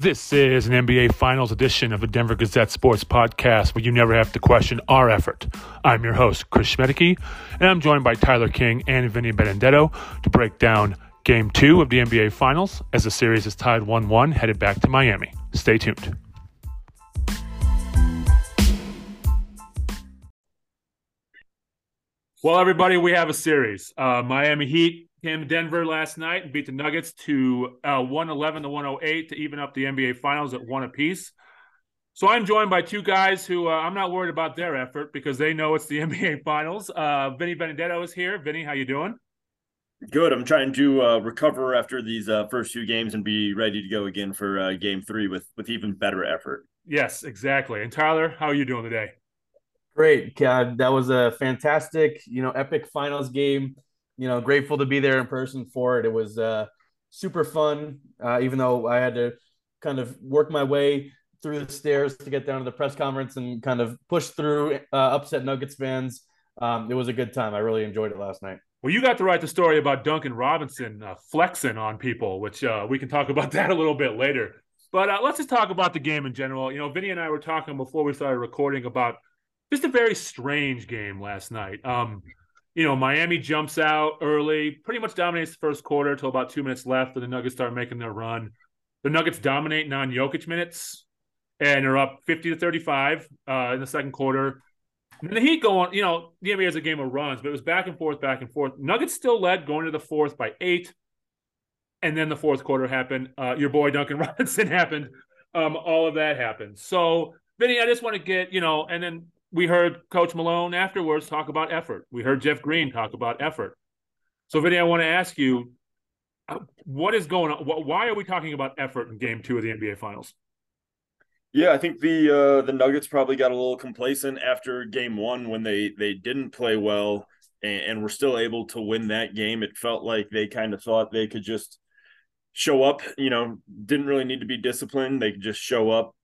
This is an NBA Finals edition of the Denver Gazette Sports Podcast where you never have to question our effort. I'm your host, Chris Schmaedeke, and I'm joined by Tyler King and Vinny Benedetto to break down Game 2 of the NBA Finals as the series is tied 1 1, headed back to Miami. Stay tuned. Well, everybody, we have a series. Uh, Miami Heat came to Denver last night and beat the Nuggets to uh, 111 to 108 to even up the NBA Finals at one apiece. So I'm joined by two guys who uh, I'm not worried about their effort because they know it's the NBA Finals. Uh, Vinny Benedetto is here. Vinny, how you doing? Good. I'm trying to uh, recover after these uh, first two games and be ready to go again for uh, Game Three with with even better effort. Yes, exactly. And Tyler, how are you doing today? Great. God, that was a fantastic, you know, epic finals game you know, grateful to be there in person for it. It was uh, super fun, uh, even though I had to kind of work my way through the stairs to get down to the press conference and kind of push through uh, upset Nuggets fans. Um, it was a good time. I really enjoyed it last night. Well, you got to write the story about Duncan Robinson uh, flexing on people, which uh, we can talk about that a little bit later. But uh, let's just talk about the game in general. You know, Vinny and I were talking before we started recording about just a very strange game last night. Um, you know, Miami jumps out early, pretty much dominates the first quarter till about two minutes left, and the Nuggets start making their run. The Nuggets dominate non Jokic minutes, and they're up 50 to 35 uh, in the second quarter. And the Heat go on, you know, the NBA is a game of runs, but it was back and forth, back and forth. Nuggets still led going to the fourth by eight. And then the fourth quarter happened. Uh, your boy Duncan Robinson happened. Um, all of that happened. So, Vinny, I just want to get, you know, and then we heard Coach Malone afterwards talk about effort. We heard Jeff Green talk about effort. So, Vinny, I want to ask you, uh, what is going on? Why are we talking about effort in Game Two of the NBA Finals? Yeah, I think the uh, the Nuggets probably got a little complacent after Game One when they they didn't play well and, and were still able to win that game. It felt like they kind of thought they could just show up. You know, didn't really need to be disciplined. They could just show up,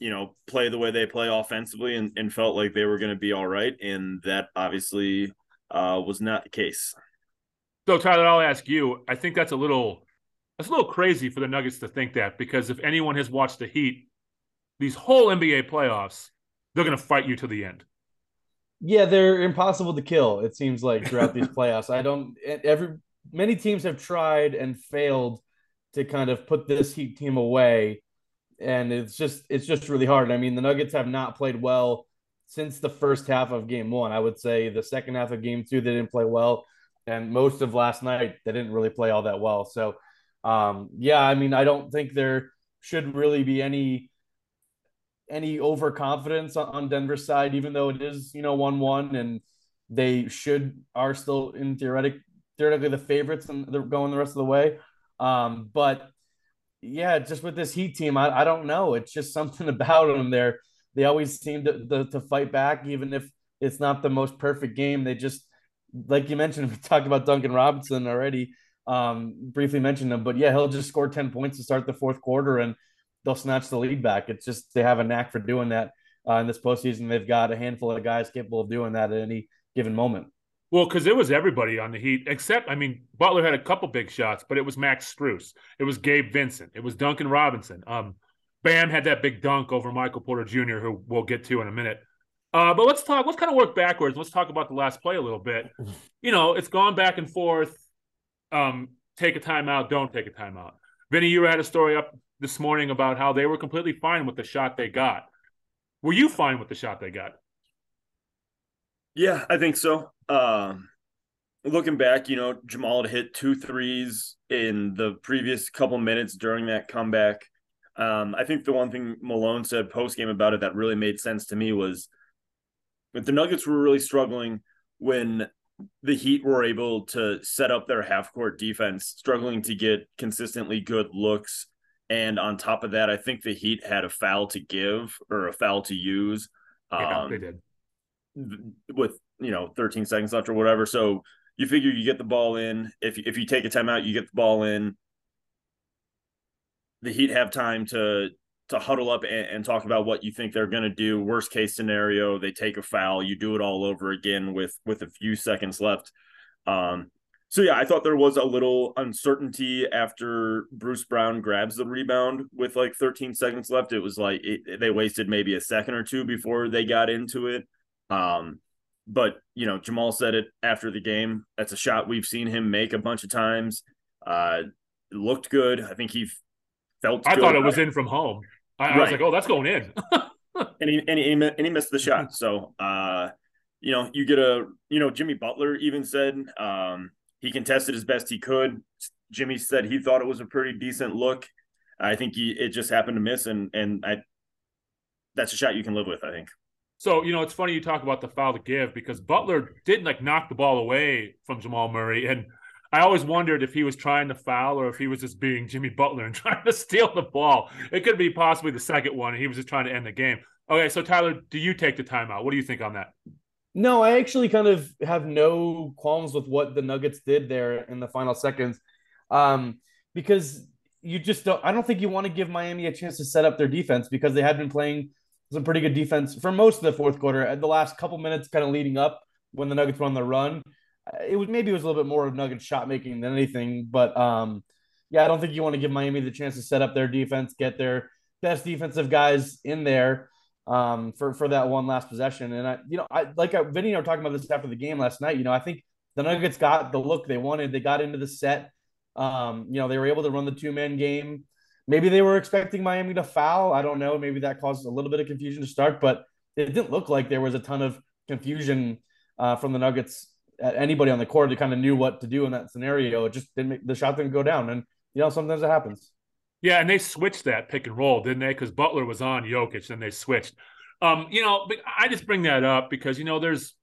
you know, play the way they play offensively and, and felt like they were going to be all right. And that obviously uh, was not the case. So, Tyler, I'll ask you. I think that's a little that's a little crazy for the Nuggets to think that because if anyone has watched the Heat, these whole NBA playoffs, they're going to fight you to the end. Yeah, they're impossible to kill. It seems like throughout these playoffs, I don't. Every many teams have tried and failed to kind of put this Heat team away and it's just it's just really hard. I mean, the Nuggets have not played well since the first half of game one. I would say the second half of game two, they didn't play well. And most of last night, they didn't really play all that well. So, um, yeah, I mean, I don't think there should really be any any overconfidence on Denver's side, even though it is, you know, one one and they should are still in theoretic theoretically the favorites and they're going the rest of the way. Um, but yeah, just with this Heat team, I, I don't know. It's just something about them. There, they always seem to, to, to fight back, even if it's not the most perfect game. They just, like you mentioned, we talked about Duncan Robinson already. Um, briefly mentioned him, but yeah, he'll just score ten points to start the fourth quarter, and they'll snatch the lead back. It's just they have a knack for doing that uh, in this postseason. They've got a handful of guys capable of doing that at any given moment. Well, because it was everybody on the Heat, except I mean, Butler had a couple big shots, but it was Max Strus, it was Gabe Vincent, it was Duncan Robinson. Um, Bam had that big dunk over Michael Porter Jr., who we'll get to in a minute. Uh, but let's talk. Let's kind of work backwards. Let's talk about the last play a little bit. You know, it's gone back and forth. Um, take a timeout. Don't take a timeout. Vinny, you had a story up this morning about how they were completely fine with the shot they got. Were you fine with the shot they got? Yeah, I think so. Um, looking back, you know, Jamal had hit two threes in the previous couple minutes during that comeback. Um, I think the one thing Malone said post game about it that really made sense to me was that the Nuggets were really struggling when the Heat were able to set up their half court defense, struggling to get consistently good looks. And on top of that, I think the Heat had a foul to give or a foul to use. Yeah, um, they did. With you know 13 seconds left or whatever. So you figure you get the ball in. If if you take a timeout, you get the ball in. The Heat have time to to huddle up and, and talk about what you think they're going to do. Worst case scenario, they take a foul. You do it all over again with with a few seconds left. Um, So yeah, I thought there was a little uncertainty after Bruce Brown grabs the rebound with like 13 seconds left. It was like it, they wasted maybe a second or two before they got into it. Um, but you know, Jamal said it after the game. That's a shot we've seen him make a bunch of times. Uh, looked good. I think he felt. I thought it was in from home. I, right. I was like, oh, that's going in. and he and he, and he missed the shot. So, uh, you know, you get a you know Jimmy Butler even said um, he contested as best he could. Jimmy said he thought it was a pretty decent look. I think he it just happened to miss, and and I that's a shot you can live with. I think. So you know, it's funny you talk about the foul to give because Butler didn't like knock the ball away from Jamal Murray, and I always wondered if he was trying to foul or if he was just being Jimmy Butler and trying to steal the ball. It could be possibly the second one, he was just trying to end the game. Okay, so Tyler, do you take the timeout? What do you think on that? No, I actually kind of have no qualms with what the Nuggets did there in the final seconds, um, because you just don't. I don't think you want to give Miami a chance to set up their defense because they had been playing some pretty good defense for most of the fourth quarter. The last couple minutes, kind of leading up when the Nuggets were on the run, it was maybe it was a little bit more of Nuggets shot making than anything. But um, yeah, I don't think you want to give Miami the chance to set up their defense, get their best defensive guys in there um, for for that one last possession. And I, you know, I like I, Vinny and I were talking about this after the game last night. You know, I think the Nuggets got the look they wanted. They got into the set. Um, you know, they were able to run the two man game. Maybe they were expecting Miami to foul. I don't know. Maybe that caused a little bit of confusion to start, but it didn't look like there was a ton of confusion uh, from the Nuggets. at Anybody on the court that kind of knew what to do in that scenario. It just didn't make the shot didn't go down, and you know sometimes it happens. Yeah, and they switched that pick and roll, didn't they? Because Butler was on Jokic, and they switched. Um, you know, I just bring that up because you know there's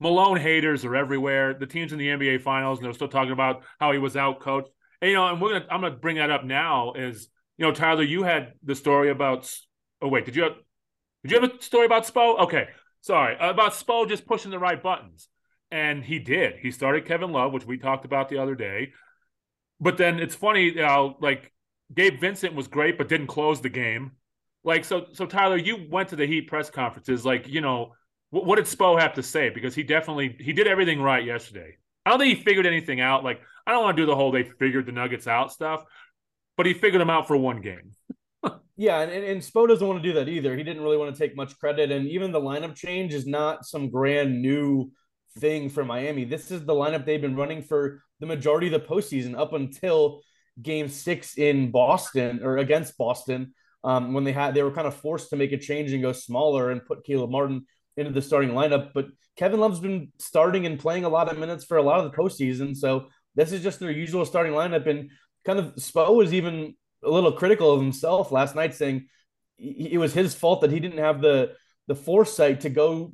Malone haters are everywhere. The teams in the NBA Finals, and they're still talking about how he was out coached. And, you know, and we're gonna I'm gonna bring that up now. Is you know, Tyler, you had the story about. Oh wait, did you have? Did you have a story about Spo? Okay, sorry about Spo just pushing the right buttons, and he did. He started Kevin Love, which we talked about the other day. But then it's funny, like Gabe Vincent was great, but didn't close the game. Like so, so Tyler, you went to the Heat press conferences. Like, you know, what, what did Spo have to say? Because he definitely he did everything right yesterday. I don't think he figured anything out. Like, I don't want to do the whole they figured the Nuggets out stuff, but he figured them out for one game. yeah, and, and Spo doesn't want to do that either. He didn't really want to take much credit, and even the lineup change is not some grand new thing for Miami. This is the lineup they've been running for the majority of the postseason up until game six in Boston or against Boston. Um, when they had they were kind of forced to make a change and go smaller and put Caleb Martin into the starting lineup. But Kevin Love's been starting and playing a lot of minutes for a lot of the postseason. So this is just their usual starting lineup. And kind of Spo was even a little critical of himself last night, saying it was his fault that he didn't have the the foresight to go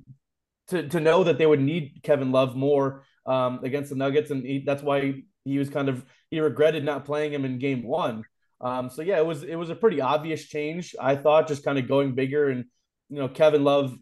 to to know that they would need Kevin Love more um, against the Nuggets, and he, that's why he was kind of he regretted not playing him in Game One. Um, so yeah, it was it was a pretty obvious change. I thought just kind of going bigger, and you know Kevin Love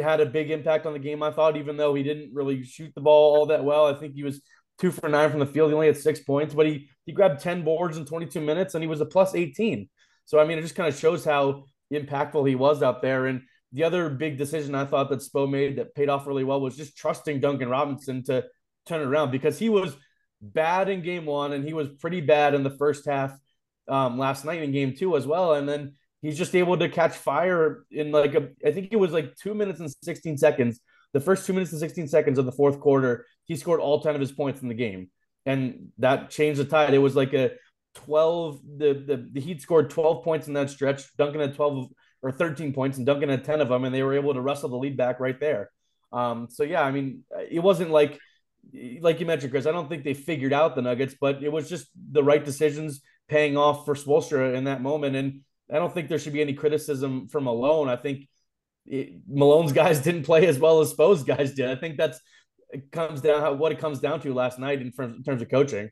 had a big impact on the game. I thought, even though he didn't really shoot the ball all that well, I think he was two for nine from the field. He only had six points, but he he grabbed ten boards in 22 minutes, and he was a plus 18. So I mean, it just kind of shows how impactful he was out there. And the other big decision I thought that Spo made that paid off really well was just trusting Duncan Robinson to turn it around because he was bad in game one and he was pretty bad in the first half um, last night in game two as well. And then he's just able to catch fire in like a, I think it was like two minutes and 16 seconds. The first two minutes and 16 seconds of the fourth quarter, he scored all 10 of his points in the game. And that changed the tide. It was like a 12, the, the, the Heat scored 12 points in that stretch. Duncan had 12 or 13 points, and Duncan had 10 of them, and they were able to wrestle the lead back right there. Um, so yeah, I mean, it wasn't like like you mentioned, Chris. I don't think they figured out the Nuggets, but it was just the right decisions paying off for Spoelstra in that moment. And I don't think there should be any criticism from Malone. I think it, Malone's guys didn't play as well as Spo's guys did. I think that's it comes down what it comes down to last night in, in terms of coaching.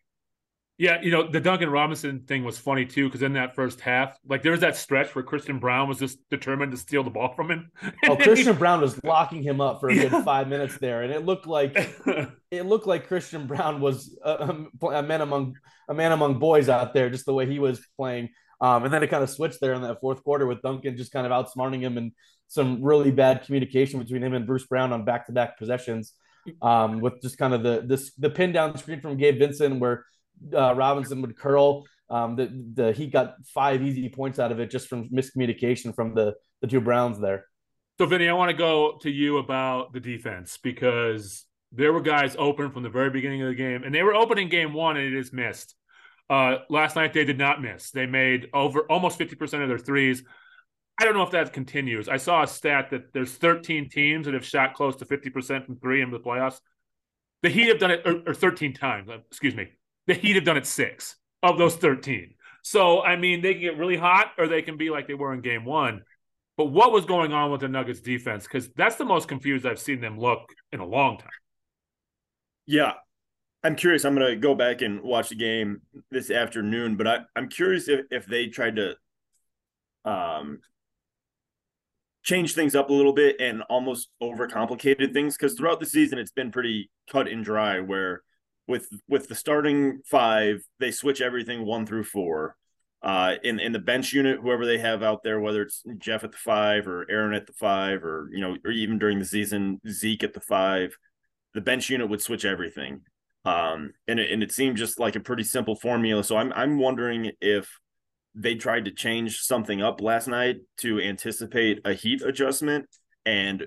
Yeah, you know, the Duncan Robinson thing was funny too, because in that first half, like there was that stretch where Christian Braun was just determined to steal the ball from him. oh, Christian Braun was locking him up for a good five minutes there, and it looked like it looked like Christian Braun was a, a, man among a man among boys out there, just the way he was playing. Um, and then it kind of switched there in that fourth quarter with Duncan just kind of outsmarting him and some really bad communication between him and Bruce Brown on back to back possessions. um, with just kind of the this the pin down screen from Gabe Vincent where uh, Robinson would curl. Um, the the he got five easy points out of it just from miscommunication from the the two Browns there. So, Vinny, I want to go to you about the defense because there were guys open from the very beginning of the game, and they were open in game one, and it is missed. Uh, last night they did not miss. They made over almost fifty percent of their threes. I don't know if that continues. I saw a stat that there's 13 teams that have shot close to 50% from three in the playoffs. The Heat have done it, or, or 13 times, uh, excuse me. The Heat have done it six of those 13. So, I mean, they can get really hot or they can be like they were in game one. But what was going on with the Nuggets defense? Because that's the most confused I've seen them look in a long time. Yeah. I'm curious. I'm going to go back and watch the game this afternoon, but I, I'm curious if, if they tried to um, change things up a little bit and almost overcomplicated things because throughout the season it's been pretty cut and dry where with with the starting five they switch everything one through four. Uh in in the bench unit whoever they have out there whether it's jeff at the five or aaron at the five or you know or even during the season zeke at the five the bench unit would switch everything. Um and it, and it seemed just like a pretty simple formula. So i'm i'm wondering if they tried to change something up last night to anticipate a heat adjustment and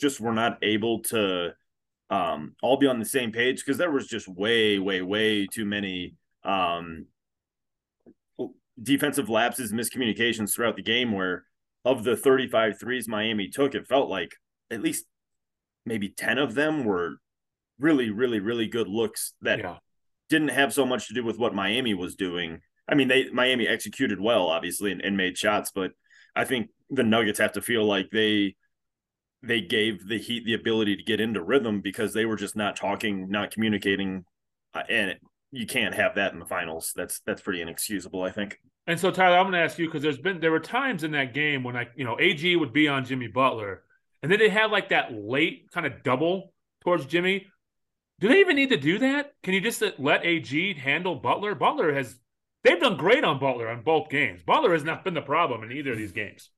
just were not able to um, all be on the same page because there was just way, way, way too many um, defensive lapses, miscommunications throughout the game. Where of the 35 threes Miami took, it felt like at least maybe 10 of them were really, really, really good looks that yeah. didn't have so much to do with what Miami was doing I mean, they Miami executed well, obviously, and, and made shots, but I think the Nuggets have to feel like they they gave the Heat the ability to get into rhythm because they were just not talking, not communicating, uh, and it, you can't have that in the finals. That's that's pretty inexcusable, I think. And so, Tyler, I'm going to ask you because there's been there were times in that game when I, you know, AG would be on Jimmy Butler, and then they had like that late kind of double towards Jimmy. Do they even need to do that? Can you just let AG handle Butler? Butler has They've done great on Butler on both games. Butler has not been the problem in either of these games.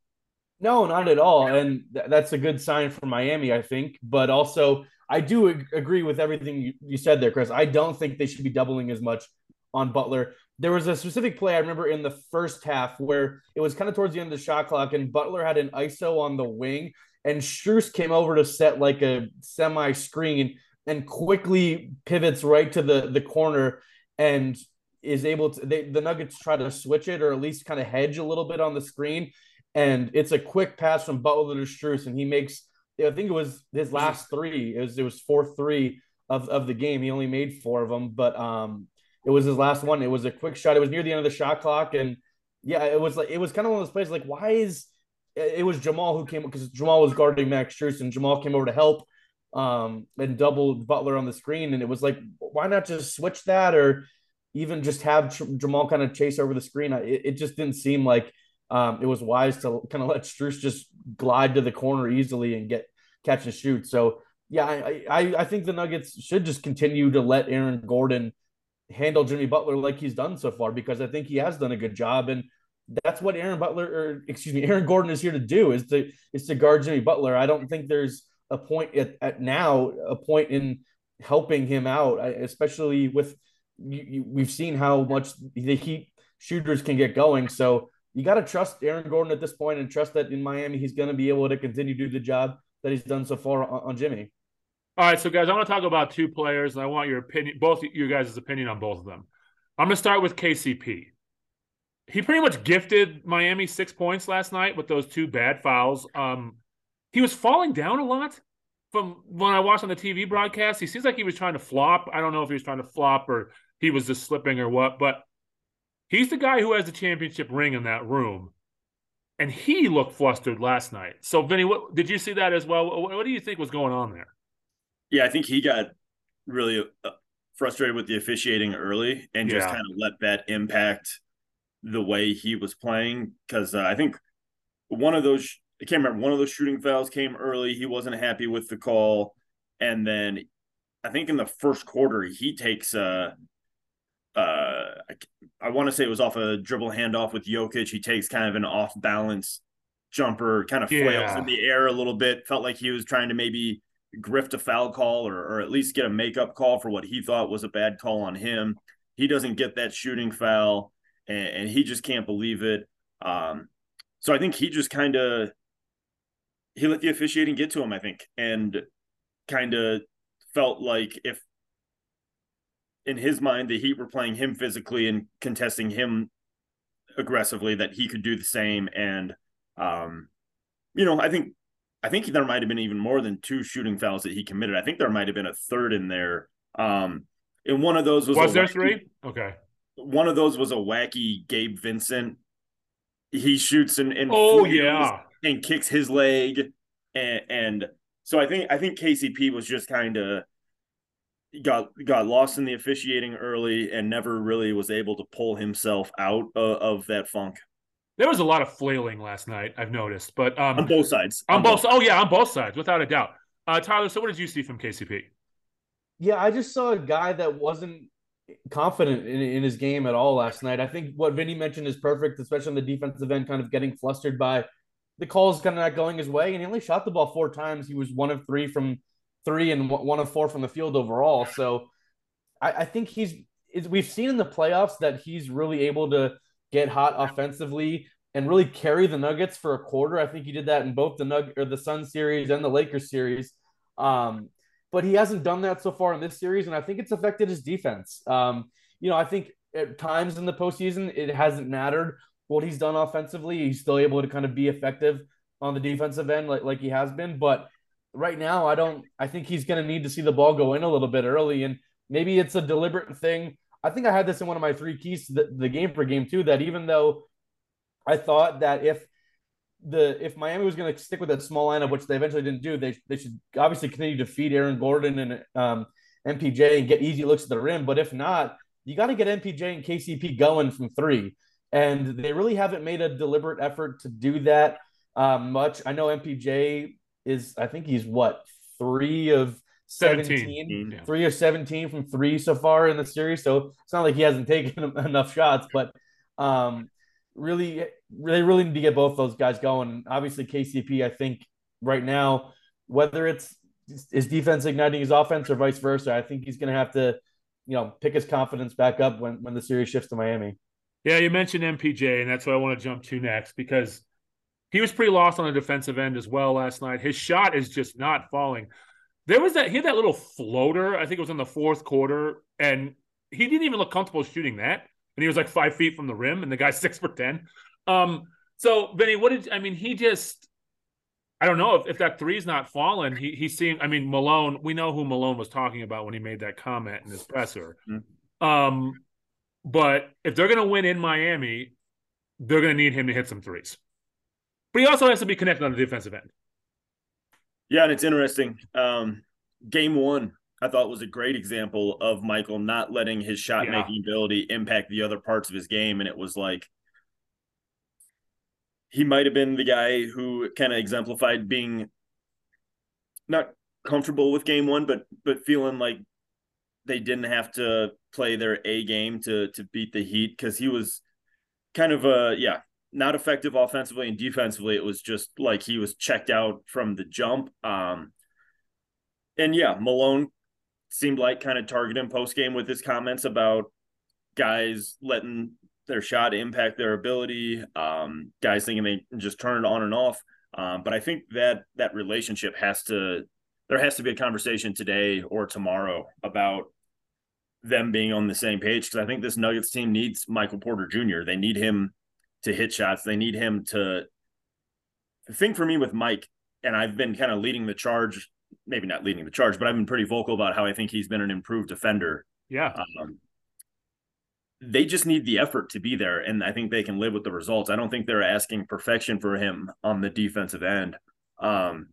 No, not at all. And th- that's a good sign for Miami, I think. But also, I do ag- agree with everything you, you said there, Chris. I don't think they should be doubling as much on Butler. There was a specific play I remember in the first half where it was kind of towards the end of the shot clock, and Butler had an ISO on the wing, and Strus came over to set like a semi screen and quickly pivots right to the the corner and is able to they, the Nuggets try to switch it or at least kind of hedge a little bit on the screen. And it's a quick pass from Butler to Strus, and he makes I think it was his last three. It was it was four three of, of the game. He only made four of them, but um it was his last one. It was a quick shot. It was near the end of the shot clock, and yeah, it was like it was kind of one of those plays like why is it was Jamal who came because Jamal was guarding Max Strus and Jamal came over to help um and doubled Butler on the screen, and it was like why not just switch that or even just have Jamal kind of chase over the screen, it, it just didn't seem like um, it was wise to kind of let Strus just glide to the corner easily and get catch and shoot. So yeah, I, I, I think the Nuggets should just continue to let Aaron Gordon handle Jimmy Butler like he's done so far because I think he has done a good job and that's what Aaron Butler or excuse me Aaron Gordon is here to do is to is to guard Jimmy Butler. I don't think there's a point at, at now a point in helping him out, especially with you, you, we've seen how much the Heat shooters can get going. So you got to trust Aaron Gordon at this point and trust that in Miami he's going to be able to continue to do the job that he's done so far on, on Jimmy. All right, so guys, I want to talk about two players, and I want your opinion, both your guys' opinion on both of them. I'm going to start with KCP. He pretty much gifted Miami six points last night with those two bad fouls. Um, he was falling down a lot from when I watched on the TV broadcast. He seems like he was trying to flop. I don't know if he was trying to flop or he was just slipping or what, but he's the guy who has the championship ring in that room. And he looked flustered last night. So, Vinny, what did you see that as well? What, what do you think was going on there? Yeah, I think he got really uh, frustrated with the officiating early and just yeah. kind of let that impact the way he was playing. Because uh, I think one of those, I can't remember, one of those shooting fouls came early. He wasn't happy with the call. And then I think in the first quarter, he takes uh, uh, I, I want to say it was off a dribble handoff with Jokic. He takes kind of an off balance jumper, kind of flails yeah. in the air a little bit. Felt like he was trying to maybe grift a foul call or, or at least get a makeup call for what he thought was a bad call on him. He doesn't get that shooting foul, and, and he just can't believe it. Um, so I think he just kind of he let the officiating get to him. I think, and kind of felt like if in his mind the Heat were playing him physically and contesting him aggressively, that he could do the same. And um, you know, I think I think there might have been even more than two shooting fouls that he committed. I think there might have been a third in there. Um, and one of those was was there wacky, three? Okay. One of those was a wacky Gabe Vincent. He shoots and, and oh yeah, and kicks his leg, and, and so I think I think KCP was just kind of got got lost in the officiating early and never really was able to pull himself out of, of that funk. There was a lot of flailing last night. I've noticed, but um, on both sides. On, on both. both. Oh yeah, on both sides, without a doubt. Uh, Tyler, so what did you see from KCP? Yeah, I just saw a guy that wasn't confident in, in his game at all last night. I think what Vinny mentioned is perfect, especially on the defensive end, kind of getting flustered by the calls kind of not going his way. And he only shot the ball four times. He was one of three from three and one of four from the field overall. So I, I think he's we've seen in the playoffs that he's really able to get hot offensively and really carry the Nuggets for a quarter. I think he did that in both the Nug or the Sun series and the Lakers series. Um, but he hasn't done that so far in this series, and I think it's affected his defense. Um, you know, I think at times in the postseason it hasn't mattered what he's done offensively. He's still able to kind of be effective on the defensive end like, like he has been. But right now, I don't I think he's gonna need to see the ball go in a little bit early. And maybe it's a deliberate thing I think I had this in one of my three keys to the, the game for game two that even though I thought that if the if Miami was going to stick with that small lineup, which they eventually didn't do, they they should obviously continue to feed Aaron Gordon and um, MPJ and get easy looks at the rim. But if not, you got to get MPJ and KCP going from three, and they really haven't made a deliberate effort to do that um, much. I know MPJ is, I think he's what three of 17, 17 yeah. three of 17 from three so far in the series. So it's not like he hasn't taken enough shots, but um, really, they really need to get both those guys going. Obviously, KCP, I think right now, whether it's his defense igniting his offense or vice versa, I think he's going to have to, you know, pick his confidence back up when, when the series shifts to Miami. Yeah, you mentioned MPJ, and that's what I want to jump to next because he was pretty lost on the defensive end as well last night. His shot is just not falling. There was that he had that little floater. I think it was in the fourth quarter, and he didn't even look comfortable shooting that. And he was like five feet from the rim, and the guy's six for ten. Um, so Benny, what did I mean? He just I don't know if, if that three's not falling. He he's seeing. I mean, Malone. We know who Malone was talking about when he made that comment in his presser. Mm-hmm. Um, but if they're going to win in Miami, they're going to need him to hit some threes. But he also has to be connected on the defensive end. Yeah, and it's interesting. Um, game one, I thought was a great example of Michael not letting his shot making yeah. ability impact the other parts of his game. And it was like he might have been the guy who kind of exemplified being not comfortable with game one, but but feeling like they didn't have to play their A game to to beat the Heat because he was kind of a yeah not effective offensively and defensively. It was just like he was checked out from the jump. Um, and yeah, Malone seemed like kind of targeting post game with his comments about guys letting their shot impact their ability, um, guys thinking they just turn it on and off. Um, but I think that that relationship has to there has to be a conversation today or tomorrow about them being on the same page because I think this Nuggets team needs Michael Porter Jr. They need him to hit shots. They need him to. The thing for me with Mike, and I've been kind of leading the charge, maybe not leading the charge, but I've been pretty vocal about how I think he's been an improved defender. Yeah. Um, they just need the effort to be there, and I think they can live with the results. I don't think they're asking perfection for him on the defensive end. Um,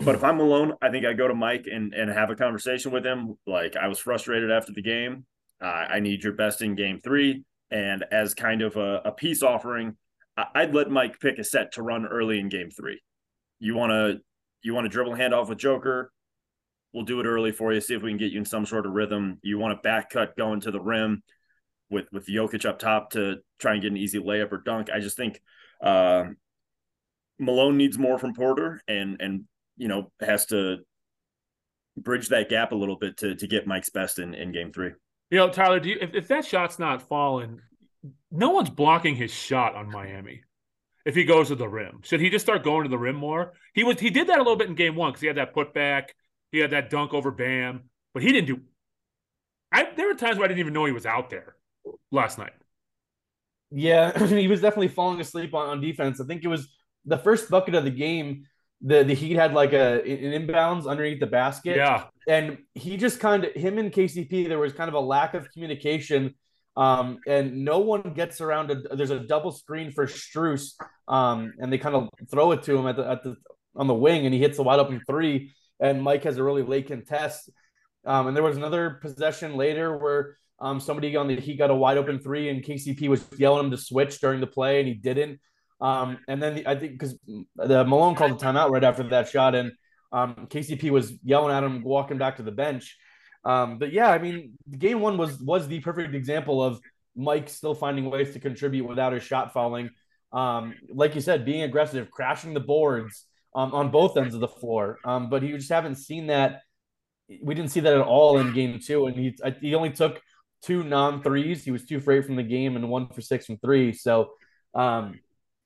but if I'm Malone, I think I go to Mike and and have a conversation with him. Like I was frustrated after the game. Uh, I need your best in game three. And as kind of a, a peace offering, I'd let Mike pick a set to run early in game three. You want to you want to dribble handoff with Joker? We'll do it early for you. See if we can get you in some sort of rhythm. You want a back cut going to the rim with with Jokic up top to try and get an easy layup or dunk. I just think uh, Malone needs more from Porter, and and you know has to bridge that gap a little bit to to get Mike's best in in game three. You know, Tyler, do you if, if that shot's not falling, no one's blocking his shot on Miami. If he goes to the rim, should he just start going to the rim more? He was he did that a little bit in game one because he had that putback, he had that dunk over Bam, but he didn't do. I there were times where I didn't even know he was out there last night. Yeah, he was definitely falling asleep on, on defense. I think it was the first bucket of the game. The the Heat had like a an inbounds underneath the basket. Yeah, and he just kind of him and KCP. There was kind of a lack of communication um, and no one gets around. A, there's a double screen for Strus, um, and they kind of throw it to him at the at the on the wing, and he hits a wide open three. And Mike has a really late contest. Um, and there was another possession later where um, somebody on the he got a wide open three, and KCP was yelling him to switch during the play, and he didn't. Um, and then the, I think because the Malone called a timeout right after that shot, and um, KCP was yelling at him, walking back to the bench. Um, but yeah, I mean, game one was was the perfect example of Mike still finding ways to contribute without his shot falling. Um, like you said, being aggressive, crashing the boards um, on both ends of the floor. Um, but you just haven't seen that. We didn't see that at all in game two, and he he only took two non threes. He was two for eight from the game and one for six from three. So um,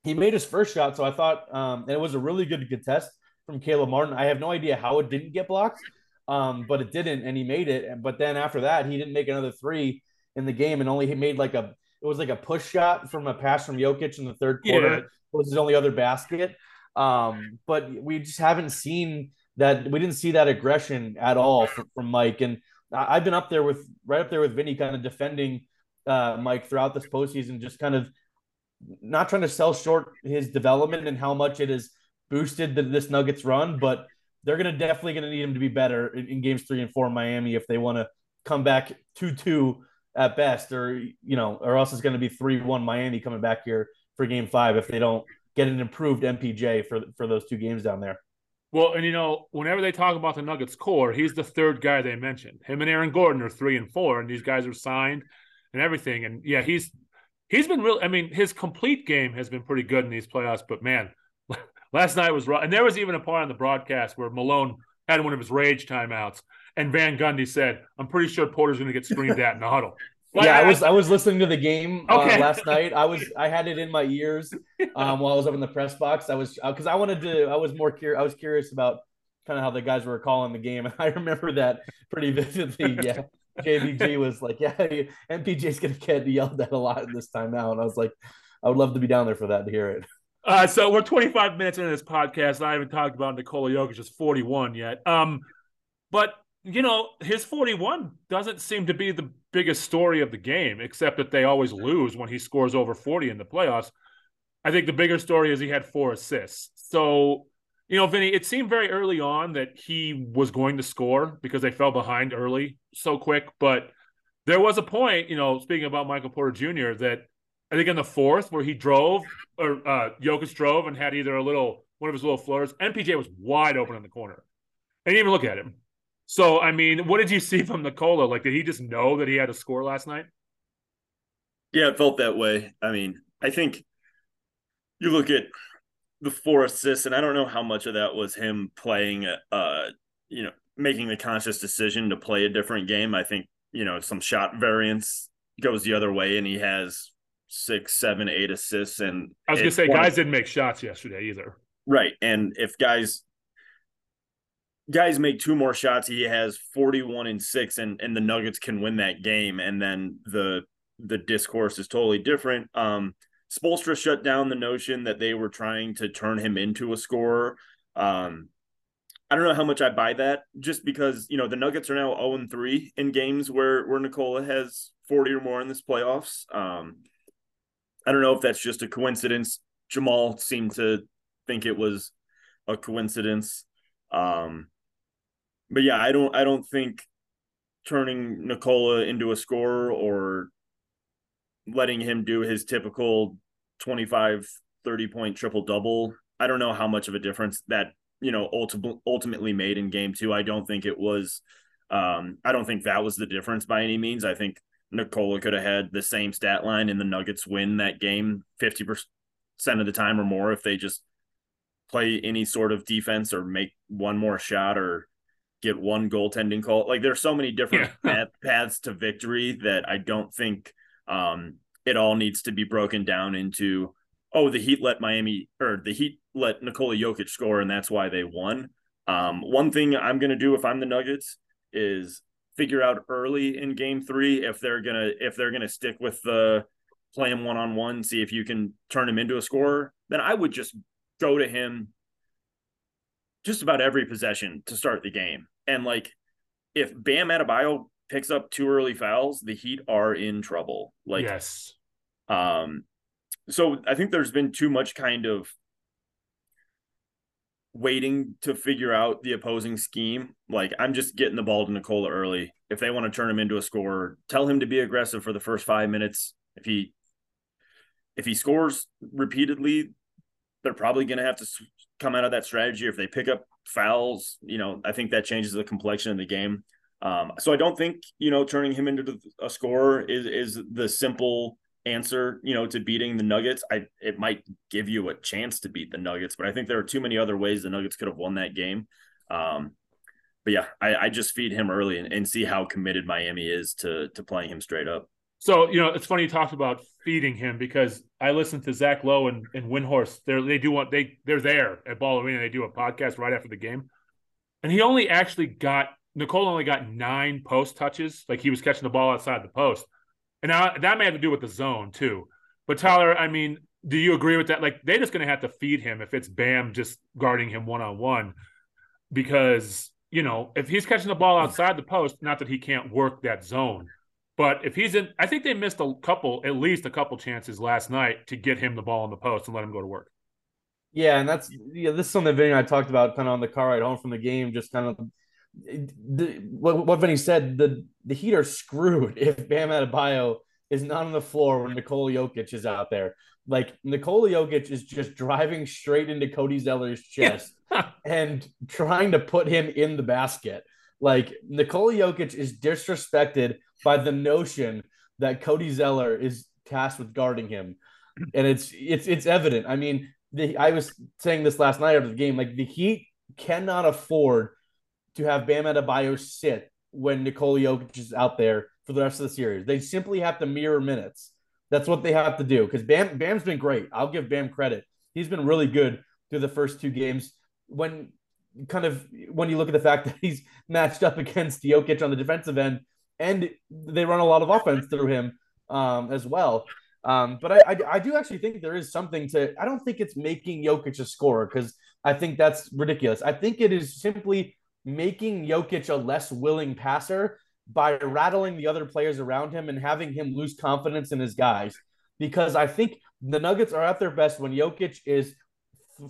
he made his first shot. So I thought, um, and it was a really good contest from Caleb Martin. I have no idea how it didn't get blocked um, but it didn't, and he made it. But then after that, he didn't make another three in the game, and only he made like a it was like a push shot from a pass from Jokic in the third quarter. Yeah. Was his only other basket. Um, but we just haven't seen that. We didn't see that aggression at all from, from Mike. And I've been up there with right up there with Vinny, kind of defending uh, Mike throughout this postseason, just kind of not trying to sell short his development and how much it has boosted the, this Nuggets run, but they're going to definitely going to need him to be better in, in, games three and four in Miami if they want to come back two two at best, or you know, or else it's going to be three one Miami coming back here for game five if they don't get an improved MPJ for for those two games down there. Well, and you know, whenever they talk about the Nuggets core, he's the third guy they mentioned. Him and Aaron Gordon are three and four, and these guys are signed and everything. And yeah, he's he's been real. I mean, his complete game has been pretty good in these playoffs. But man, Last night was rough. And there was even a part on the broadcast where Malone had one of his rage timeouts. And Van Gundy said, I'm pretty sure Porter's going to get screamed at in the huddle. yeah, I, I was I was listening to the game uh, okay. uh, last night. I was I had it in my ears um, while I was up in the press box. I was because uh, I wanted to. I was more curious. I was curious about kind of how the guys were calling the game, and I remember that pretty vividly. Yeah, JVG was like, "Yeah, MPJ's gonna get yelled at a lot this time now," and I was like, "I would love to be down there for that to hear it." Uh, so we're 25 minutes into this podcast. I haven't talked about Nikola Jokic 41 yet. Um, but you know, his 41 doesn't seem to be the biggest story of the game, except that they always lose when he scores over 40 in the playoffs. I think the bigger story is he had four assists. So, you know, Vinny, it seemed very early on that he was going to score because they fell behind early so quick. But there was a point, you know, speaking about Michael Porter Jr., that I think in the fourth where he drove or uh Jokic drove and had either a little one of his little floaters. MPJ was wide open in the corner. I didn't even look at him. So I mean, what did you see from Nikola? Like, did he just know that he had to score last night? Yeah, it felt that way. I mean, I think you look at the four assists, and I don't know how much of that was him playing, uh, you know, making the conscious decision to play a different game. I think you know some shot variance goes the other way, and he has six, seven, eight assists. And I was gonna say, guys didn't make shots yesterday either. Right, and if guys guys make two more shots, he has forty-one and six, and and the Nuggets can win that game. And then the the discourse is totally different. Um, Spoelstra shut down the notion that they were trying to turn him into a scorer. Um, I don't know how much I buy that, just because you know the Nuggets are now zero oh and three in games where where Nikola has forty or more in this playoffs. Um, I don't know if that's just a coincidence. Jamal seemed to think it was a coincidence. Um, but yeah, I don't I don't think turning Nikola into a scorer or letting him do his typical 25 30 point triple double. I don't know how much of a difference that, you know, ultimately ultimately made in game 2. I don't think it was um I don't think that was the difference by any means. I think Nikola could have had the same stat line and the Nuggets win that game 50% of the time or more if they just play any sort of defense or make one more shot or get one goaltending call. Like there's so many different yeah. paths to victory that I don't think um, it all needs to be broken down into. Oh, the Heat let Miami or the Heat let Nikola Jokic score, and that's why they won. Um, one thing I'm to do if I'm the Nuggets is figure out early in Game Three if they're gonna if they're gonna stick with the play him one on one, see if you can turn him into a scorer. Then I would just go to him just about every possession to start the game. And like if Bam Adebayo picks up two early fouls, the Heat are in trouble. Like yes. Um so I think there's been too much kind of waiting to figure out the opposing scheme. Like I'm just getting the ball to Nikola early. If they want to turn him into a scorer, tell him to be aggressive for the first five minutes. If he if he scores repeatedly, they're probably going to have to come out of that strategy. If they pick up fouls, you know, I think that changes the complexion of the game. Um, so I don't think you know turning him into a scorer is is the simple answer. You know, to beating the Nuggets. I it might give you a chance to beat the Nuggets, but I think there are too many other ways the Nuggets could have won that game. Um, but yeah, I, I just feed him early and, and see how committed Miami is to to playing him straight up. So you know, it's funny you talked about feeding him because I listened to Zach Lowe and, and Windhorst. They they do what they they're there at Ball Arena. They do a podcast right after the game, and he only actually got Nikola only got nine post touches. Like he was catching the ball outside the post, and now that may have to do with the zone too. But Tyler, I mean, do you agree with that? Like they're just going to have to feed him if it's Bam just guarding him one on one, because you know if he's catching the ball outside the post, not that he can't work that zone but if he's in, I think they missed a couple, at least a couple chances last night to get him the ball in the post and let him go to work. Yeah, and that's yeah. This is something Vinny and I talked about kind of on the car ride home from the game. Just kind of the, what what Vinny said. The the Heat are screwed if Bam Adebayo is not on the floor when Nikola Jokic is out there. Like Nikola Jokic is just driving straight into Cody Zeller's chest and trying to put him in the basket. Like Nikola Jokic is disrespected by the notion that Cody Zeller is tasked with guarding him, and it's it's it's evident. I mean, the, I was saying this last night after the game. Like the Heat cannot afford to have Bam Adebayo sit when Nikola Jokic is out there for the rest of the series. They simply have to mirror minutes. That's what they have to do because Bam Bam's been great. I'll give Bam credit. He's been really good through the first two games. When kind of when you look at the fact that he's matched up against Jokic on the defensive end, and they run a lot of offense through him um, as well. Um, but I, I, I, do actually think there is something to. I don't think it's making Jokic a scorer because I think that's ridiculous. I think it is simply making Jokic a less willing passer by rattling the other players around him and having him lose confidence in his guys. Because I think the Nuggets are at their best when Jokic is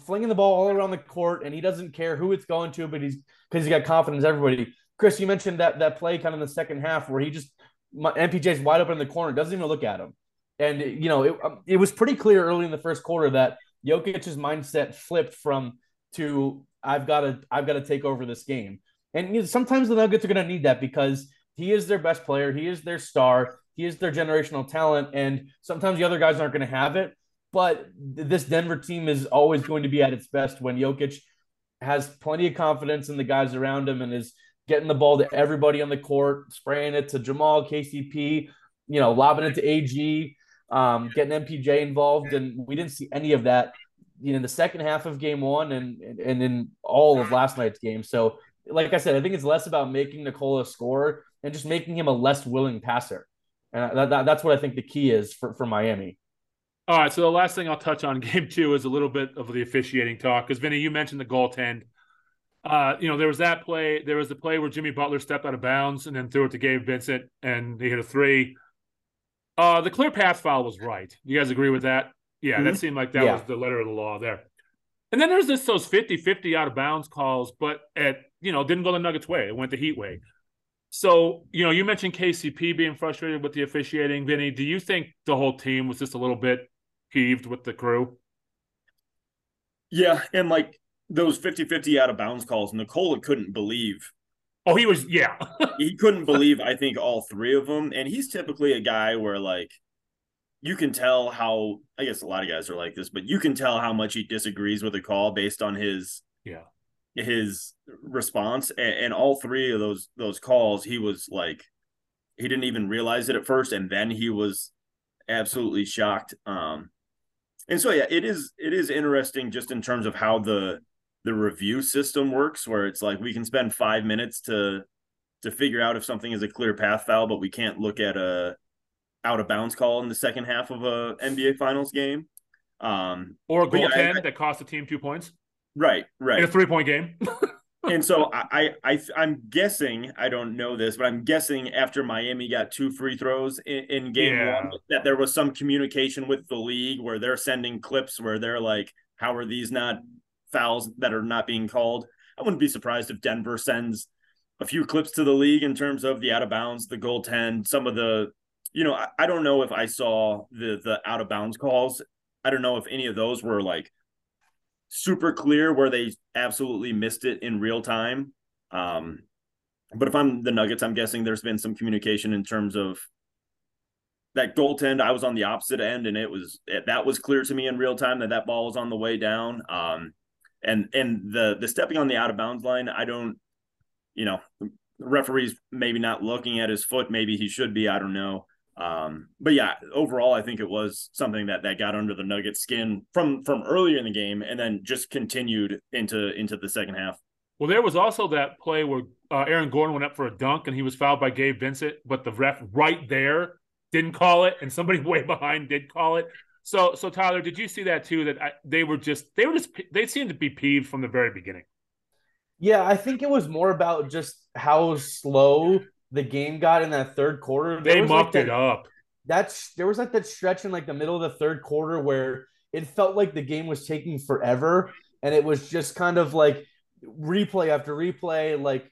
flinging the ball all around the court and he doesn't care who it's going to, but he's because he's got confidence. Everybody, Chris, you mentioned that that play kind of in the second half where he just MPJ's wide open in the corner, doesn't even look at him, and you know it, um, it was pretty clear early in the first quarter that Jokic's mindset flipped from to I've got to I've got to take over this game, and you know, sometimes the Nuggets are going to need that because he is their best player, he is their star, he is their generational talent, and sometimes the other guys aren't going to have it. But this Denver team is always going to be at its best when Jokic has plenty of confidence in the guys around him and is getting the ball to everybody on the court, spraying it to Jamal, KCP, you know, lobbing it to AG, um, getting MPJ involved. And we didn't see any of that you know, in the second half of game one and, and in all of last night's game. So, like I said, I think it's less about making Nikola score and just making him a less willing passer. And that, that, that's what I think the key is for, for Miami. All right. So the last thing I'll touch on game two is a little bit of the officiating talk. Because Vinny, you mentioned the goaltend. Uh, you know, there was that play. There was the play where Jimmy Butler stepped out of bounds and then threw it to Gabe Vincent, and he hit a three. Uh, the clear path foul was right. You guys agree with that? Yeah, mm-hmm. that seemed like that yeah. was the letter of the law there. And then there's this those 50-50 out of bounds calls, but at you know didn't go the Nuggets way. It went the Heat way. So you know, you mentioned KCP being frustrated with the officiating. Vinny, do you think the whole team was just a little bit peeved with the crew? Yeah, and like those 50-50 out of bounds calls, Nikola couldn't believe. Oh, he was yeah. he couldn't believe I think all three of them. And he's typically a guy where like you can tell how I guess a lot of guys are like this, but you can tell how much he disagrees with a call based on his yeah his response, and, and all three of those those calls, he was like, he didn't even realize it at first, and then he was absolutely shocked. Um, and so yeah, it is it is interesting just in terms of how the the review system works, where it's like we can spend five minutes to to figure out if something is a clear path foul, but we can't look at a out of bounds call in the second half of a NBA Finals game. Um, or a goaltend yeah, that cost the team two points. Right, right. In a three point game. and so I, I, I, am guessing I don't know this, but I'm guessing after Miami got two free throws in, in game yeah. one, that there was some communication with the league where they're sending clips where they're like, "How are these not fouls that are not being called?" I wouldn't be surprised if Denver sends a few clips to the league in terms of the out of bounds, the goaltend, some of the, you know, I, I don't know if I saw the the out of bounds calls. I don't know if any of those were like super clear where they absolutely missed it in real time. Um, but if I'm the Nuggets, I'm guessing there's been some communication in terms of that goaltend. I was on the opposite end, and it was that was clear to me in real time that that ball was on the way down. Um, and and the the stepping on the out of bounds line, I don't, you know, the referees maybe not looking at his foot. Maybe he should be. I don't know. Um, but yeah, overall, I think it was something that that got under the Nuggets skin from from earlier in the game, and then just continued into into the second half. Well, there was also that play where uh, Aaron Gordon went up for a dunk and he was fouled by Gabe Vincent, but the ref right there didn't call it, and somebody way behind did call it. So, so Tyler, did you see that too? That I, they were just they were just they seemed to be peeved from the very beginning. Yeah, I think it was more about just how slow the game got in that third quarter. They mucked like that, it up. That's there was like that stretch in like the middle of the third quarter where it felt like the game was taking forever, and it was just kind of like replay after replay, like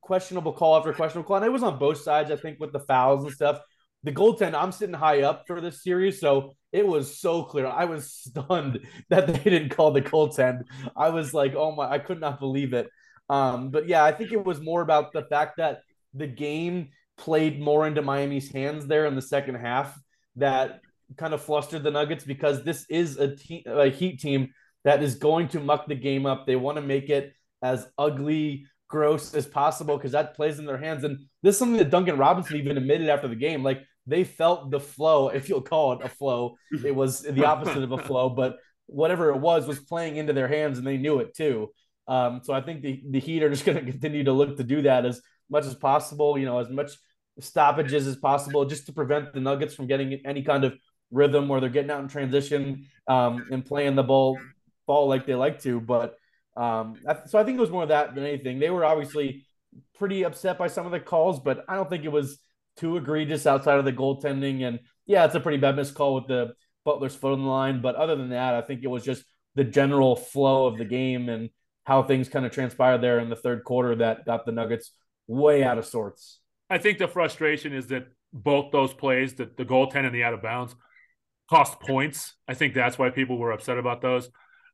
questionable call after questionable call. And it was on both sides, I think, with the fouls and stuff. The goaltend, I'm sitting high up for this series, so it was so clear. I was stunned that they didn't call the goaltend. I was like, oh my, I could not believe it. Um, but yeah, I think it was more about the fact that the game played more into Miami's hands there in the second half that kind of flustered the Nuggets because this is a, a Heat team that is going to muck the game up. They want to make it as ugly, gross as possible because that plays in their hands. And this is something that Duncan Robinson even admitted after the game. Like they felt the flow, if you'll call it a flow. It was the opposite of a flow, but whatever it was was playing into their hands and they knew it too. Um, so I think the, the Heat are just going to continue to look to do that as much as possible, you know, as much stoppages as possible just to prevent the Nuggets from getting any kind of rhythm where they're getting out in transition um, and playing the ball ball like they like to. But um, so I think it was more of that than anything. They were obviously pretty upset by some of the calls, but I don't think it was too egregious outside of the goaltending. And yeah, it's a pretty bad missed call with the Butler's foot on the line. But other than that, I think it was just the general flow of the game and how things kind of transpired there in the third quarter that got the Nuggets way out of sorts. I think the frustration is that both those plays, the, the goaltend and the out of bounds, cost points. I think that's why people were upset about those.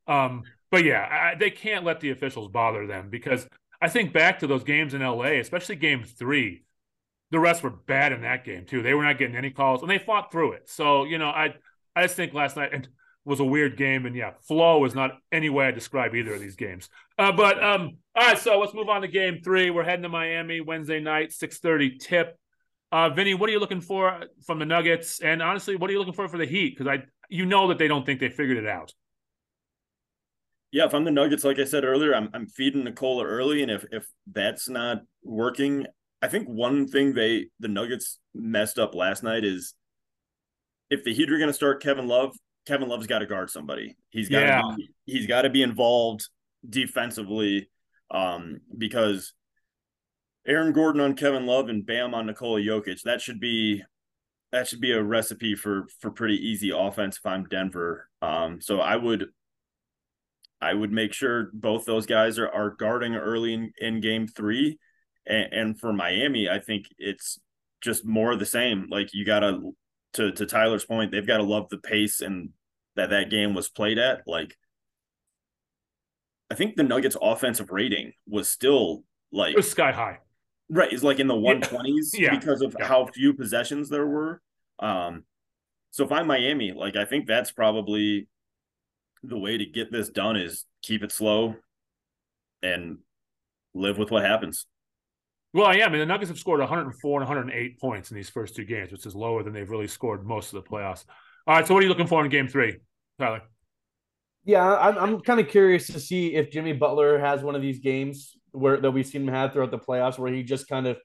Um, but yeah, I, they can't let the officials bother them because I think back to those games in LA, especially game three, the rest were bad in that game too. They were not getting any calls and they fought through it. So, you know, I I just think last night and was a weird game. And yeah, flow is not any way I describe either of these games. Uh, but um, all right, so let's move on to game three. We're heading to Miami Wednesday night, 6:30 tip. Uh, Vinny, what are you looking for from the Nuggets? And honestly, what are you looking for for the Heat? Because I, you know, that they don't think they figured it out. Yeah, if I'm the Nuggets, like I said earlier, I'm I'm feeding Nikola early, and if if that's not working, I think one thing they the Nuggets messed up last night is if the Heat are going to start Kevin Love, Kevin Love's got to guard somebody. He's got to yeah. be he's got to be involved defensively um, because Aaron Gordon on Kevin Love and Bam on Nikola Jokic. That should be that should be a recipe for for pretty easy offense if I'm Denver. Um, so I would I would make sure both those guys are, are guarding early in, in game three. And, and for Miami, I think it's just more of the same. Like you gotta to to Tyler's point, they've got to love the pace and that that game was played at. Like, I think the Nuggets' offensive rating was still like was sky high. Right, it's like in the one twenties yeah. because of yeah. how few possessions there were. Um, so if I'm Miami, like I think that's probably the way to get this done is keep it slow, and live with what happens. Well, yeah, I mean the Nuggets have scored 104 and 108 points in these first two games, which is lower than they've really scored most of the playoffs. All right, so what are you looking for in Game Three, Tyler? Yeah, I'm I'm kind of curious to see if Jimmy Butler has one of these games where that we've seen him have throughout the playoffs, where he just kind of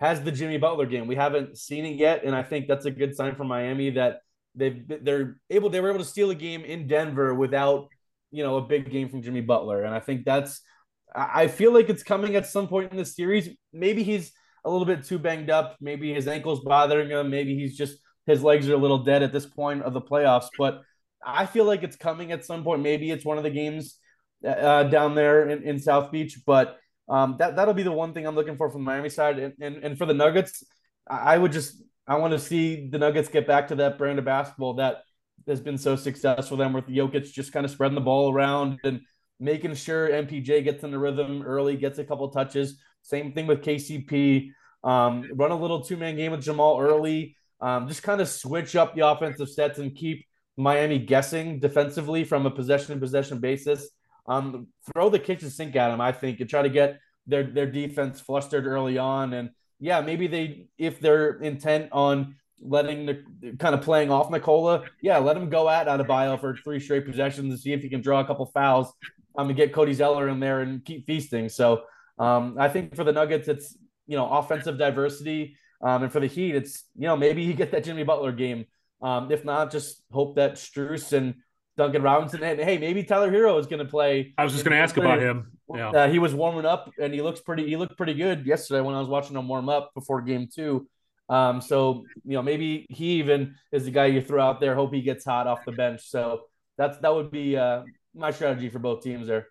has the Jimmy Butler game. We haven't seen it yet, and I think that's a good sign for Miami that they've they're able they were able to steal a game in Denver without you know a big game from Jimmy Butler, and I think that's I feel like it's coming at some point in the series. Maybe he's a little bit too banged up. Maybe his ankle's bothering him. Maybe he's just his legs are a little dead at this point of the playoffs. But I feel like it's coming at some point. Maybe it's one of the games uh, down there in, in South Beach. But um, that that'll be the one thing I'm looking for from the Miami side. And, and and for the Nuggets, I would just I want to see the Nuggets get back to that brand of basketball that has been so successful them with Jokic just kind of spreading the ball around and making sure MPJ gets in the rhythm early, gets a couple touches. Same thing with KCP. Um, run a little two man game with Jamal early. Um, just kind of switch up the offensive sets and keep Miami guessing defensively from a possession to possession basis. Um, throw the kitchen sink at them, I think, and try to get their their defense flustered early on. And yeah, maybe they if they're intent on letting the kind of playing off Nikola, yeah, let him go at Adebayo for three straight possessions and see if he can draw a couple fouls um, and get Cody Zeller in there and keep feasting. So um, I think for the Nuggets, it's you know offensive diversity, um, and for the Heat, it's you know maybe you get that Jimmy Butler game. Um, if not, just hope that Strus and Duncan Robinson and hey, maybe Tyler Herro is going to play. I was just going to ask about him. Yeah, uh, he was warming up and he looks pretty. He looked pretty good yesterday when I was watching him warm up before Game Two. Um, so you know maybe he even is the guy you throw out there. Hope he gets hot off the bench. So that's that would be uh, my strategy for both teams there.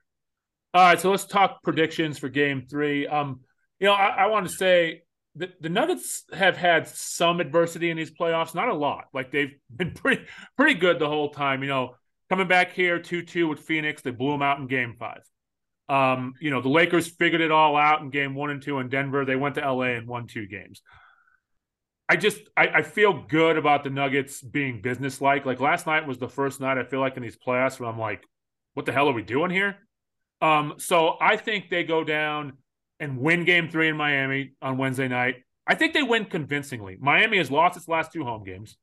All right, so let's talk predictions for Game Three. Um, you know, I, I want to say the, the Nuggets have had some adversity in these playoffs, not a lot. Like they've been pretty pretty good the whole time. You know, coming back here two two with Phoenix, they blew them out in Game Five. Um, you know, the Lakers figured it all out in Game One and Two in Denver. They went to LA and won two games. I just I, I feel good about the Nuggets being businesslike. Like last night was the first night I feel like in these playoffs where I'm like, what the hell are we doing here? Um, so I think they go down and win game three in Miami on Wednesday night. I think they win convincingly. Miami has lost its last two home games.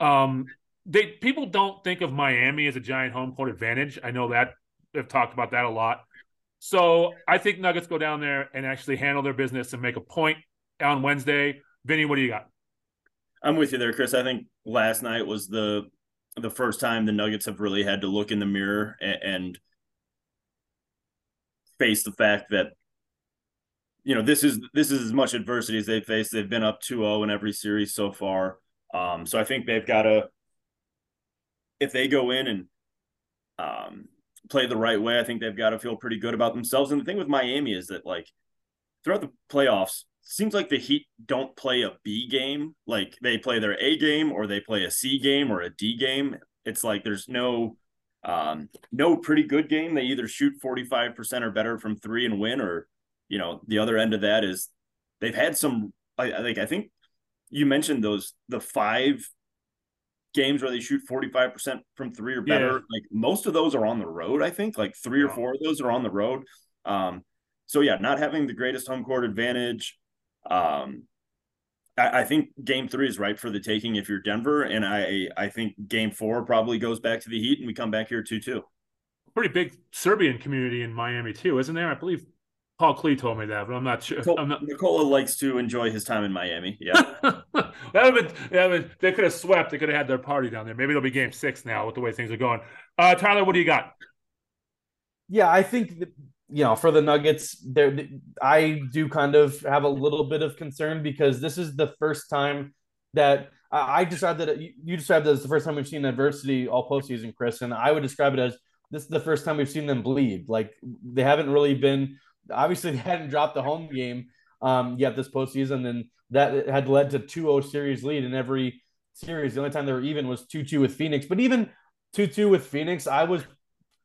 Um, they people don't think of Miami as a giant home court advantage. I know that they've talked about that a lot. So I think Nuggets go down there and actually handle their business and make a point on Wednesday. Vinny, what do you got? I'm with you there, Chris. I think last night was the the first time the Nuggets have really had to look in the mirror and, and face the fact that you know this is this is as much adversity as they've faced. They've been up 2-0 in every series so far. Um, so I think they've got to if they go in and um, play the right way, I think they've got to feel pretty good about themselves. And the thing with Miami is that like throughout the playoffs, seems like the Heat don't play a B game. Like they play their A game or they play a C game or a D game. It's like there's no um no pretty good game. They either shoot 45% or better from 3 and win or you know, the other end of that is they've had some I, I think I think you mentioned those the five games where they shoot 45% from 3 or better. Yeah. Like most of those are on the road, I think. Like 3 or 4 of those are on the road. Um so yeah, not having the greatest home court advantage, um, I, I, think Game Three is right for the taking if you're Denver, and I I think Game Four probably goes back to the Heat, and we come back here two two. Pretty big Serbian community in Miami too, isn't there? I believe Paul Klee told me that, but I'm not sure. Nicole, I'm not... Nikola likes to enjoy his time in Miami. Yeah, that would been, yeah, been, they could have swept. They could have had their party down there. Maybe it'll be Game Six now with the way things are going. Uh, Tyler, what do you got? Yeah, I think you know, for the Nuggets, there I do kind of have a little bit of concern because this is the first time that I described that you described it as the first time we've seen adversity all postseason, Chris, and I would describe it as this is the first time we've seen them bleed. Like they haven't really been obviously they hadn't dropped the home game um, yet this postseason, and that had led to 2-0 series lead in every series. The only time they were even was 2-2 with Phoenix, but even 2-2 with Phoenix, I was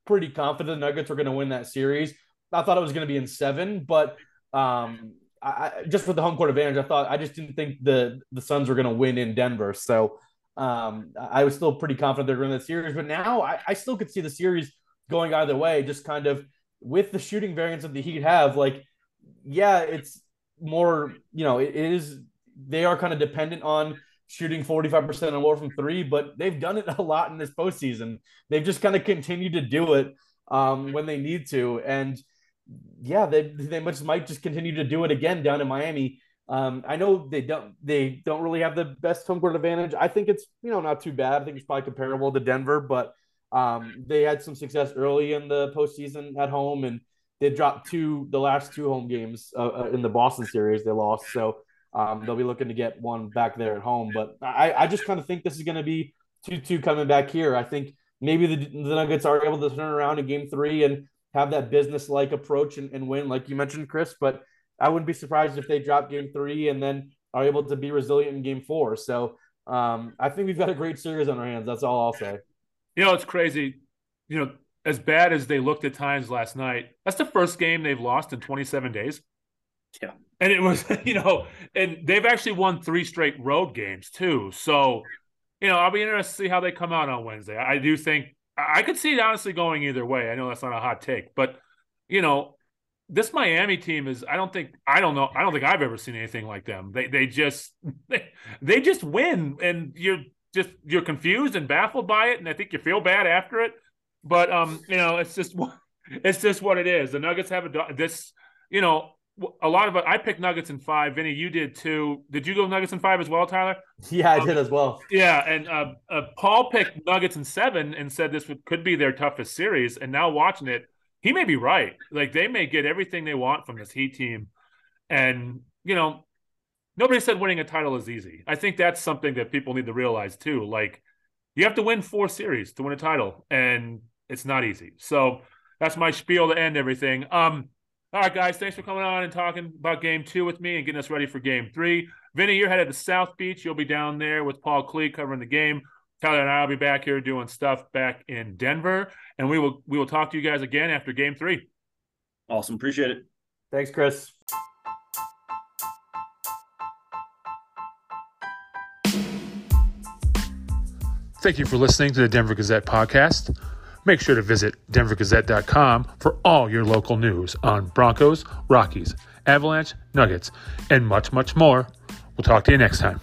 pretty confident the Nuggets were going to win that series. I thought it was going to be in seven, but um, I, just with the home court advantage, I thought I just didn't think the the Suns were going to win in Denver. So um, I was still pretty confident they're going to the series. But now I, I still could see the series going either way. Just kind of with the shooting variance that the Heat have, like, yeah, it's more, you know, it, it is, they are kind of dependent on shooting 45% or more from three, but they've done it a lot in this postseason. They've just kind of continued to do it um, when they need to. And yeah, they, they much might just continue to do it again down in Miami. Um, I know they don't they don't really have the best home court advantage. I think it's you know not too bad. I think it's probably comparable to Denver, but um, they had some success early in the postseason at home, and they dropped two the last two home games uh, uh, in the Boston series. They lost, so um, they'll be looking to get one back there at home. But I, I just kind of think this is going to be two two coming back here. I think maybe the, the Nuggets are able to turn around in Game Three and have that business like approach and, and win, like you mentioned, Chris. But I wouldn't be surprised if they drop Game Three and then are able to be resilient in Game Four. So um, I think we've got a great series on our hands. That's all I'll say. You know, it's crazy. You know, as bad as they looked at times last night, that's the first game they've lost in 27 days. Yeah. And it was, you know, and they've actually won three straight road games too. So, you know, I'll be interested to see how they come out on Wednesday. I do think I could see it honestly going either way. I know that's not a hot take, but you know, this Miami team is I don't think I don't know I don't think I've ever seen anything like them. They they just they, they just win and you're just you're confused and baffled by it, and I think you feel bad after it. But um, you know, it's just it's just what it is. The Nuggets have a this, you know, a lot of it. I picked Nuggets in five. Vinny, you did too. Did you go Nuggets in five as well, Tyler? Yeah, I um, did as well. Yeah, and uh, uh, Paul picked Nuggets in seven and said this would, could be their toughest series. And now watching it, he may be right. Like they may get everything they want from this Heat team, and you know, nobody said winning a title is easy. I think that's something that people need to realize too. Like you have to win four series to win a title, and it's not easy. So that's my spiel to end everything. Um, all right, guys, thanks for coming on and talking about game two with me and getting us ready for game three. Vinny, you're headed to South Beach. You'll be down there with Paul Klee covering the game. Tyler and I will be back here doing stuff back in Denver, and we will we will talk to you guys again after game three. Awesome, appreciate it. Thanks, Chris. Thank you for listening to the Denver Gazette podcast. Make sure to visit denvergazette.com for all your local news on Broncos, Rockies, Avalanche, Nuggets, and much, much more. We'll talk to you next time.